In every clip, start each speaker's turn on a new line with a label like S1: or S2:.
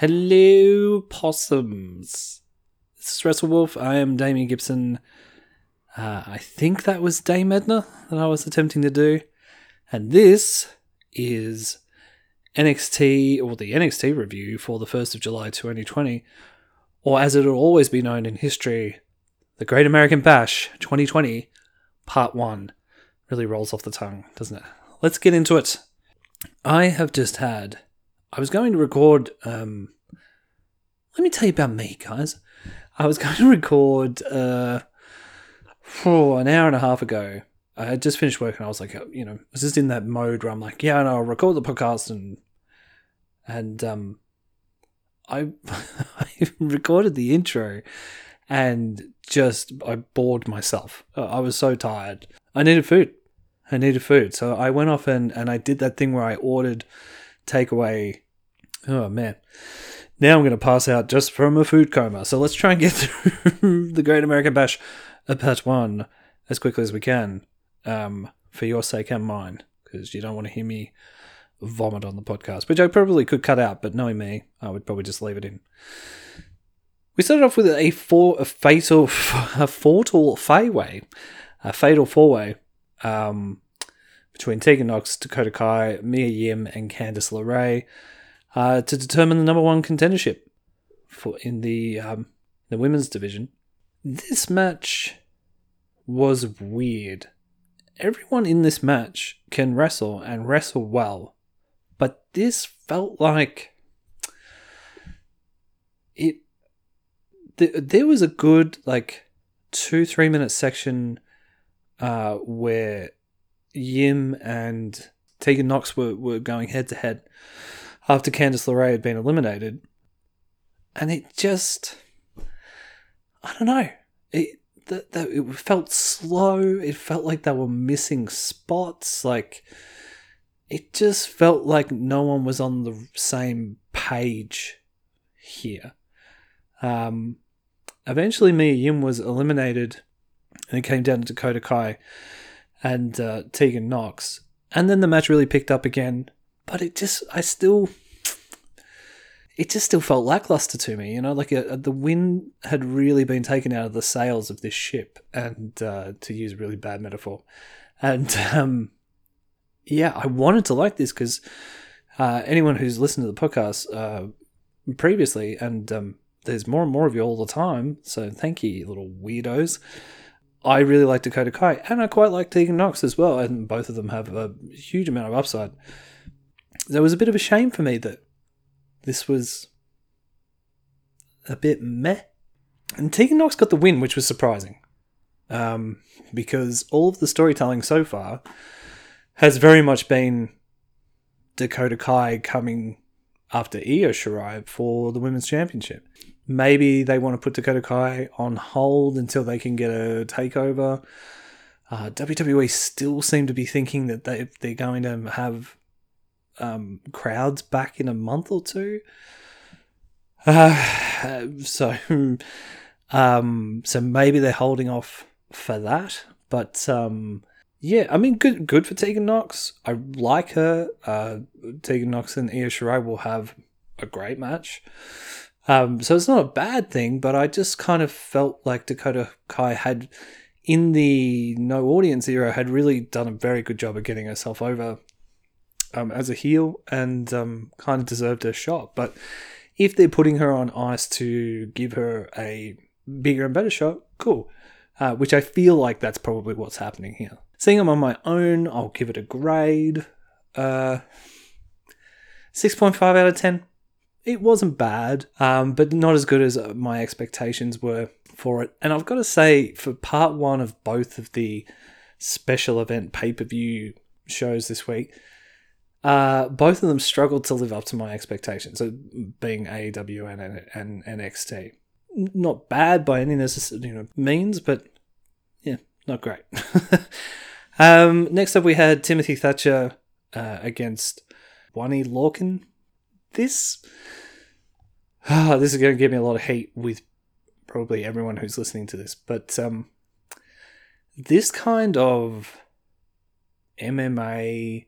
S1: Hello, possums. This is Wrestle Wolf. I am Damian Gibson. Uh, I think that was Dame Edna that I was attempting to do. And this is NXT, or the NXT review for the 1st of July 2020, or as it will always be known in history, the Great American Bash 2020, Part 1. Really rolls off the tongue, doesn't it? Let's get into it. I have just had. I was going to record. Um, let me tell you about me, guys. I was going to record uh, for an hour and a half ago. I had just finished work and I was like, you know, I was just in that mode where I'm like, yeah, and I'll record the podcast and and um, I I recorded the intro and just I bored myself. I was so tired. I needed food. I needed food. So I went off and, and I did that thing where I ordered takeaway. Oh man. Now I'm going to pass out just from a food coma. So let's try and get through the Great American Bash part one as quickly as we can um, for your sake and mine because you don't want to hear me vomit on the podcast, which I probably could cut out, but knowing me, I would probably just leave it in. We started off with a four, a fatal, a fatal fayway, a fatal four way um, between Tegan Nox, Dakota Kai, Mia Yim, and Candice LeRae uh, to determine the number one contendership for in the um, the women's division. This match was weird. Everyone in this match can wrestle and wrestle well, but this felt like it. Th- there was a good like two three minute section uh, where Yim and Tegan Nox were, were going head to head after Candice LeRae had been eliminated. And it just, I don't know, it, that, that it felt slow. It felt like they were missing spots. Like, it just felt like no one was on the same page here. Um, eventually, Mia Yim was eliminated and it came down to Dakota Kai and uh, Tegan Nox. And then the match really picked up again, but it just, I still, it just still felt lackluster to me. You know, like a, uh, a, the wind had really been taken out of the sails of this ship, and uh, to use a really bad metaphor. And um, yeah, I wanted to like this because uh, anyone who's listened to the podcast uh, previously, and um, there's more and more of you all the time, so thank you, little weirdos. I really like Dakota Kai, and I quite like Tegan Nox as well, and both of them have a huge amount of upside. There was a bit of a shame for me that this was a bit meh. And Tegan Nox got the win, which was surprising. Um, because all of the storytelling so far has very much been Dakota Kai coming after Io Shirai for the Women's Championship maybe they want to put Dakota Kai on hold until they can get a takeover. Uh, WWE still seem to be thinking that they they're going to have um, crowds back in a month or two. Uh, so, um, so maybe they're holding off for that. But um, yeah, I mean, good good for Tegan Nox. I like her. Uh, Tegan Nox and Io Shirai will have a great match. Um, so it's not a bad thing, but I just kind of felt like Dakota Kai had, in the no audience era, had really done a very good job of getting herself over um, as a heel and um, kind of deserved a shot. But if they're putting her on ice to give her a bigger and better shot, cool. Uh, which I feel like that's probably what's happening here. Seeing them on my own, I'll give it a grade. Uh, 6.5 out of 10 it wasn't bad, um, but not as good as uh, my expectations were for it. And I've got to say, for part one of both of the special event pay per view shows this week, uh, both of them struggled to live up to my expectations, so being AEW and, and, and NXT. Not bad by any necessary you know, means, but yeah, not great. um, next up, we had Timothy Thatcher uh, against Oney Lorcan this ah, this is going to give me a lot of hate with probably everyone who's listening to this, but um, this kind of MMA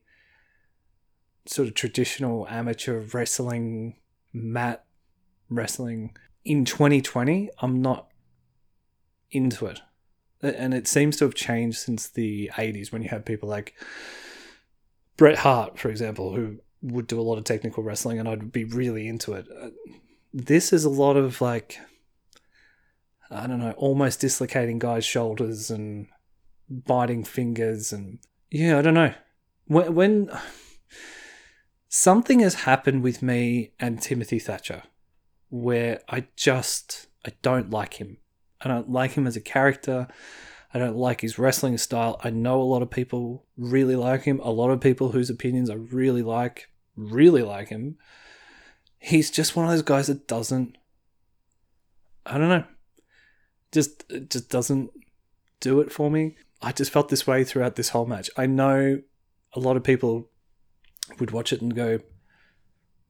S1: sort of traditional amateur wrestling mat wrestling in 2020, I'm not into it. And it seems to have changed since the 80s when you had people like Bret Hart, for example, who would do a lot of technical wrestling and I'd be really into it. Uh, this is a lot of like, I don't know, almost dislocating guys' shoulders and biting fingers. And yeah, I don't know. When, when something has happened with me and Timothy Thatcher where I just, I don't like him. I don't like him as a character. I don't like his wrestling style. I know a lot of people really like him. A lot of people whose opinions I really like, really like him. He's just one of those guys that doesn't. I don't know. Just just doesn't do it for me. I just felt this way throughout this whole match. I know a lot of people would watch it and go,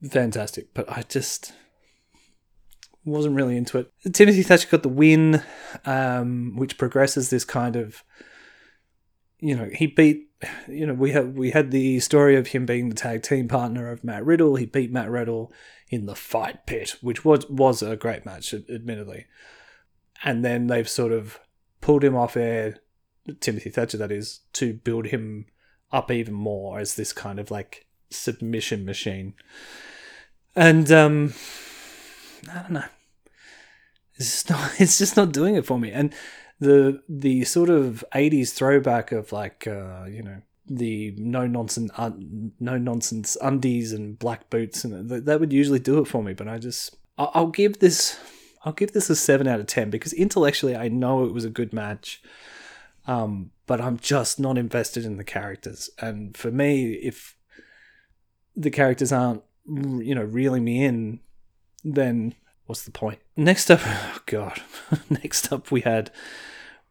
S1: fantastic, but I just wasn't really into it. Timothy Thatcher got the win, um, which progresses this kind of, you know, he beat, you know, we had we had the story of him being the tag team partner of Matt Riddle. He beat Matt Riddle in the fight pit, which was was a great match, admittedly. And then they've sort of pulled him off air, Timothy Thatcher, that is, to build him up even more as this kind of like submission machine. And um, I don't know. It's just not. It's just not doing it for me. And the the sort of '80s throwback of like uh, you know the no nonsense no nonsense undies and black boots and th- that would usually do it for me. But I just I'll, I'll give this I'll give this a seven out of ten because intellectually I know it was a good match. Um, but I'm just not invested in the characters. And for me, if the characters aren't, you know, reeling me in, then what's the point? Next up, oh God, next up we had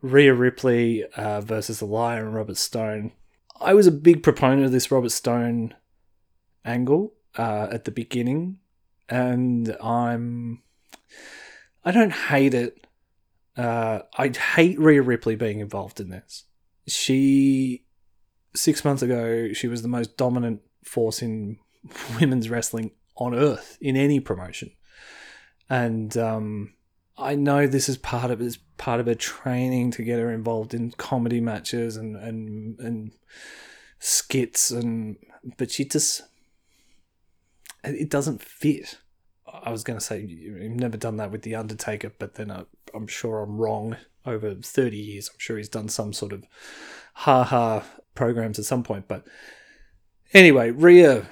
S1: Rhea Ripley uh, versus the Aliyah and Robert Stone. I was a big proponent of this Robert Stone angle uh, at the beginning, and I'm I don't hate it. Uh, I hate Rhea Ripley being involved in this. She six months ago she was the most dominant force in women's wrestling on earth in any promotion and um, I know this is part of it's part of her training to get her involved in comedy matches and and and skits and but she just it doesn't fit. I was going to say you've never done that with the Undertaker, but then I, I'm sure I'm wrong. Over 30 years, I'm sure he's done some sort of ha ha programs at some point. But anyway, Rhea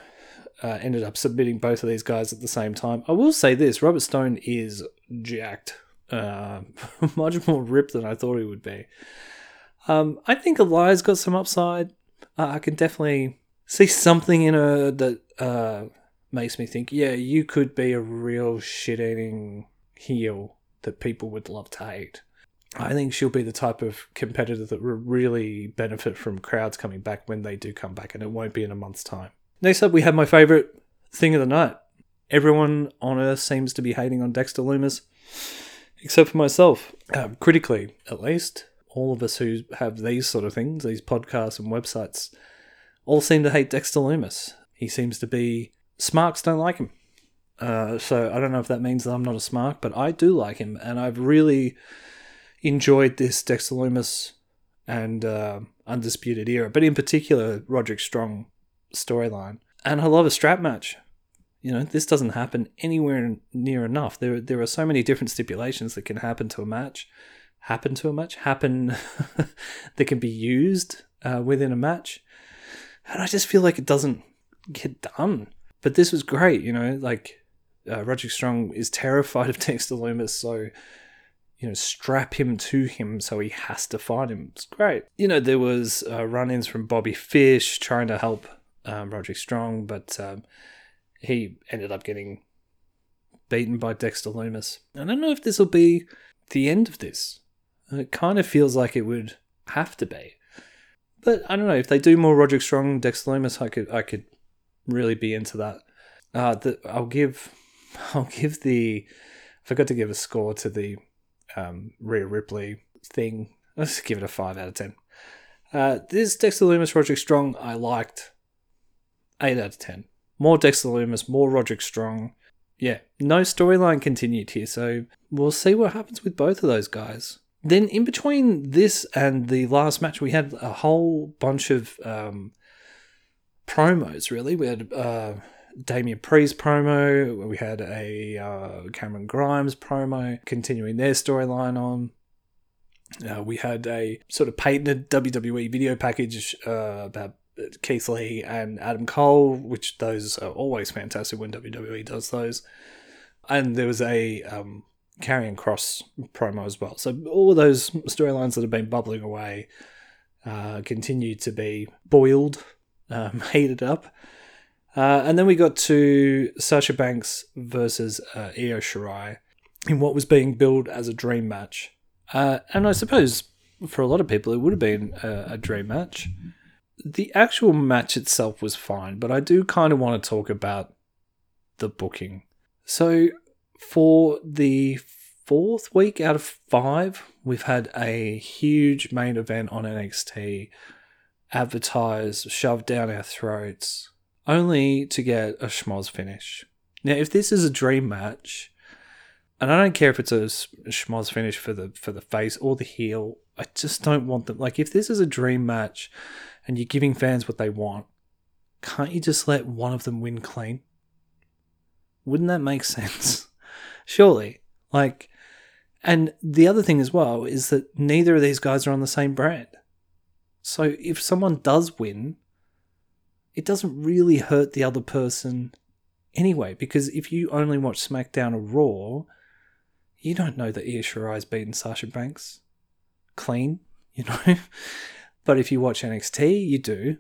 S1: uh, ended up submitting both of these guys at the same time. I will say this: Robert Stone is jacked, uh, much more ripped than I thought he would be. Um, I think Aliyah's got some upside. Uh, I can definitely see something in her that uh, makes me think, yeah, you could be a real shit-eating heel that people would love to hate. I think she'll be the type of competitor that will really benefit from crowds coming back when they do come back, and it won't be in a month's time. Next up, we have my favorite thing of the night. Everyone on Earth seems to be hating on Dexter Lumis, except for myself. Um, critically, at least, all of us who have these sort of things, these podcasts and websites, all seem to hate Dexter Lumis. He seems to be. Smarks don't like him. Uh, so I don't know if that means that I'm not a Smark, but I do like him, and I've really enjoyed this Dexter Lumis and uh, Undisputed Era, but in particular Roderick Strong storyline. And I love a strap match. You know, this doesn't happen anywhere near enough. There, there are so many different stipulations that can happen to a match, happen to a match, happen that can be used uh, within a match. And I just feel like it doesn't get done. But this was great, you know, like uh, Roderick Strong is terrified of Dexter Lumis, so you know, strap him to him so he has to fight him. It's great. You know, there was uh, run-ins from Bobby Fish trying to help um, Roderick Strong, but um, he ended up getting beaten by Dexter Lumis. I don't know if this will be the end of this. It kind of feels like it would have to be. But I don't know if they do more Roderick Strong, Dexter Lumis. I could I could really be into that. Uh, the, I'll give I'll give the I forgot to give a score to the um, Rhea Ripley thing. Let's give it a five out of ten. Uh, this Dexter Lumis, Roderick Strong I liked. 8 out of 10. More Dexter Lumis, more Roderick Strong. yeah, no storyline continued here, so we'll see what happens with both of those guys. Then in between this and the last match, we had a whole bunch of um, promos. Really, we had uh, Damian Priest promo. We had a uh, Cameron Grimes promo, continuing their storyline on. Uh, we had a sort of patented WWE video package uh, about Keith Lee and Adam Cole, which those are always fantastic when WWE does those. And there was a um, Karrion Kross promo as well. So all of those storylines that have been bubbling away uh, continue to be boiled, um, heated up. Uh, and then we got to Sasha Banks versus uh, Io Shirai in what was being billed as a dream match. Uh, and I suppose for a lot of people it would have been a, a dream match. The actual match itself was fine, but I do kind of want to talk about the booking. So for the fourth week out of five, we've had a huge main event on NXT advertised, shoved down our throats, only to get a schmoz finish. Now, if this is a dream match, and I don't care if it's a schmoz finish for the for the face or the heel, I just don't want them. Like, if this is a dream match, and you're giving fans what they want, can't you just let one of them win clean? Wouldn't that make sense? Surely. Like, and the other thing as well is that neither of these guys are on the same brand. So if someone does win, it doesn't really hurt the other person anyway, because if you only watch SmackDown or Raw, you don't know that Io Shirai's beaten Sasha Banks clean, you know? but if you watch NXT, you do.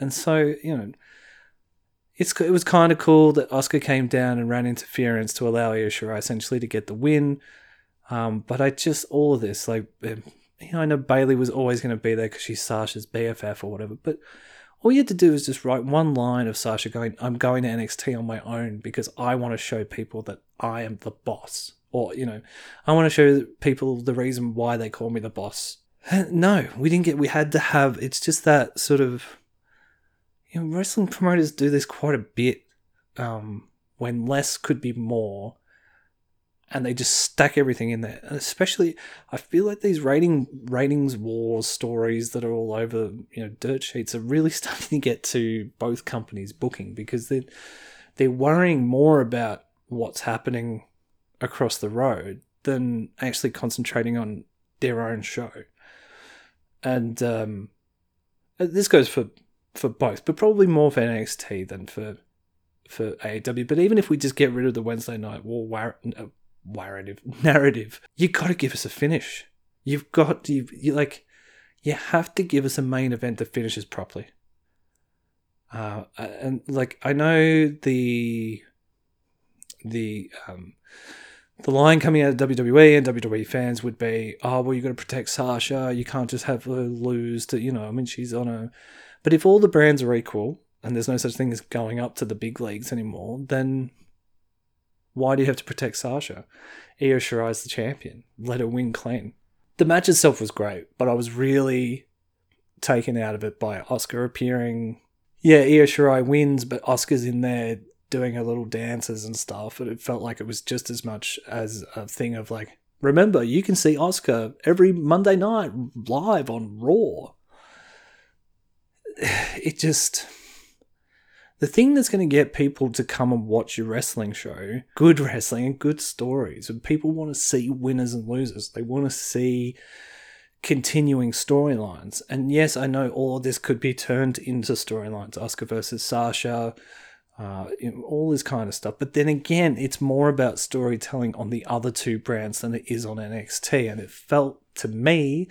S1: And so, you know, it's it was kind of cool that Asuka came down and ran interference to allow Io Shirai essentially to get the win. Um, but I just all of this like um, you know I know Bayley was always going to be there because she's Sasha's BFF or whatever, but all you had to do is just write one line of Sasha going, "I'm going to NXT on my own because I want to show people that I am the boss." Or, you know, I want to show people the reason why they call me the boss. No, we didn't get, we had to have, it's just that sort of you know, wrestling promoters do this quite a bit um, when less could be more and they just stack everything in there. And especially, I feel like these rating ratings wars stories that are all over you know dirt sheets are really starting to get to both companies booking because they're they're worrying more about what's happening across the road than actually concentrating on their own show. And um, this goes for for both, but probably more for NXT than for for AEW. But even if we just get rid of the Wednesday night war war- uh, narrative, narrative, you got to give us a finish. You've got you you like you have to give us a main event that finishes properly. Uh, and like I know the the um, the line coming out of WWE and WWE fans would be, oh well, you've got to protect Sasha. You can't just have her lose to you know. I mean, she's on a but if all the brands are equal and there's no such thing as going up to the big leagues anymore, then why do you have to protect Sasha? Io Shirai's the champion. Let her win clean. The match itself was great, but I was really taken out of it by Asuka appearing. Yeah, Io Shirai wins, but Asuka's in there doing her little dances and stuff, it felt like it was just as much as a thing of like, remember, you can see Asuka every Monday night live on Raw. it just the thing that's going to get people to come and watch your wrestling show, good wrestling and good stories, and people want to see winners and losers. They want to see continuing storylines. And yes, I know all of this could be turned into storylines Asuka versus Sasha, uh, all this kind of stuff. But then again, it's more about storytelling on the other two brands than it is on NXT. And it felt to me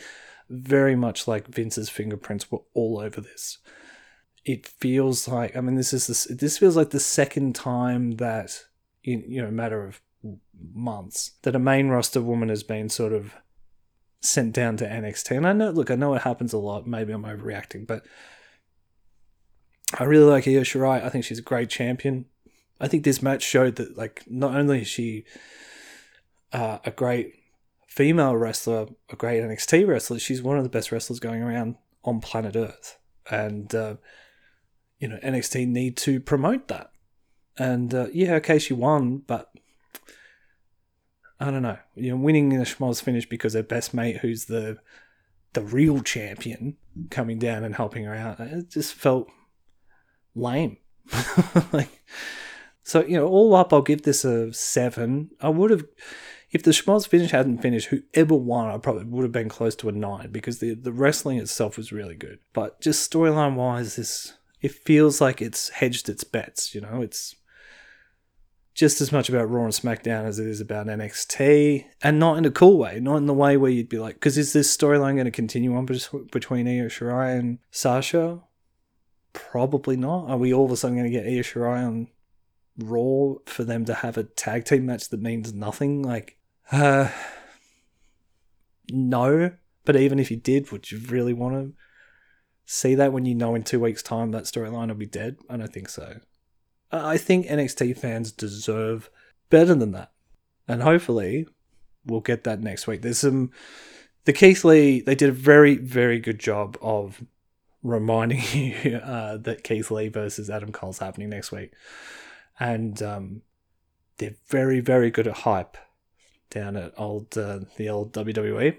S1: very much like Vince's fingerprints were all over this. It feels like I mean this is this this feels like the second time that in you know matter of months that a main roster woman has been sort of sent down to NXT. And I know look, I know it happens a lot, maybe I'm overreacting, but I really like Io Shirai. I think she's a great champion. I think this match showed that like not only is she uh, a great female wrestler, a great NXT wrestler. She's one of the best wrestlers going around on planet Earth, and uh, you know NXT need to promote that. And uh, yeah, okay, she won, but I don't know. You know, winning in a schmoz finish because her best mate, who's the the real champion, coming down and helping her out, it just felt lame. like, so you know, all up, I'll give this a seven. I would have, if the schmoz finish hadn't finished, whoever won, I probably would have been close to a nine because the the wrestling itself was really good. But just storyline wise, this it feels like it's hedged its bets. You know, it's just as much about Raw and SmackDown as it is about NXT, and not in a cool way, not in the way where you'd be like, because is this storyline going to continue on between Io Shirai and Sasha? Probably not. Are we all of a sudden going to get Io Shirai on Raw for them to have a tag team match that means nothing? Like, uh, no. But even if you did, would you really want to see that when you know in two weeks' time that storyline will be dead? I don't think so. I think NXT fans deserve better than that. And hopefully we'll get that next week. There's some the Keith Lee they did a very very good job of reminding you uh, that Keith Lee versus Adam Cole's happening next week, and um, they're very very good at hype down at old uh, the old WWE.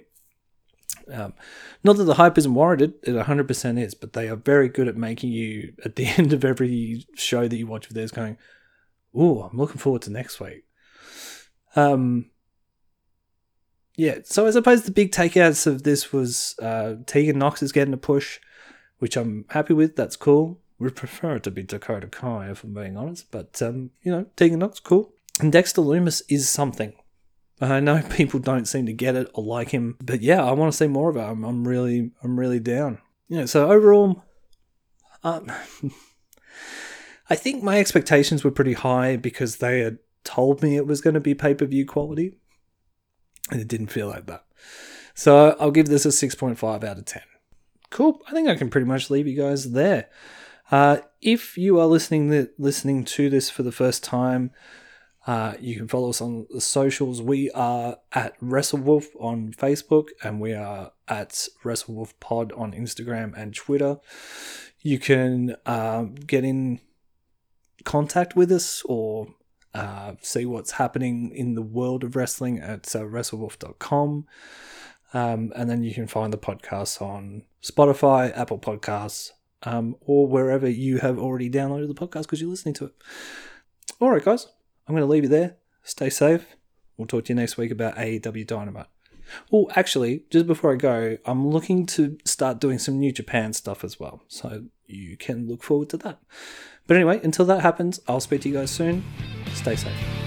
S1: Um, not that the hype isn't warranted, it 100% is, but they are very good at making you, at the end of every show that you watch with theirs, going, Ooh, I'm looking forward to next week. Um, yeah, so I suppose the big takeouts of this was uh, Tegan Nox is getting a push, which I'm happy with. That's cool. We prefer it to be Dakota Kai, if I'm being honest, but um, you know, Tegan Nox, cool. And Dexter Lumis is something. I know people don't seem to get it or like him, but yeah, I want to see more of him. I'm really, I'm really down. You know, so overall, um, I think my expectations were pretty high because they had told me it was going to be pay per view quality, and it didn't feel like that. So I'll give this a 6.5 out of 10. Cool. I think I can pretty much leave you guys there. Uh, if you are listening listening to this for the first time, uh, you can follow us on the socials. We are at WrestleWolf on Facebook and we are at WrestleWolf Pod on Instagram and Twitter. You can uh, get in contact with us or uh, see what's happening in the world of wrestling at uh, WrestleWolf.com. Um, and then you can find the podcast on Spotify, Apple Podcasts, um, or wherever you have already downloaded the podcast because you're listening to it. All right, guys. I'm going to leave you there. Stay safe. We'll talk to you next week about AEW Dynamite. Oh, actually, just before I go, I'm looking to start doing some New Japan stuff as well. So you can look forward to that. But anyway, until that happens, I'll speak to you guys soon. Stay safe.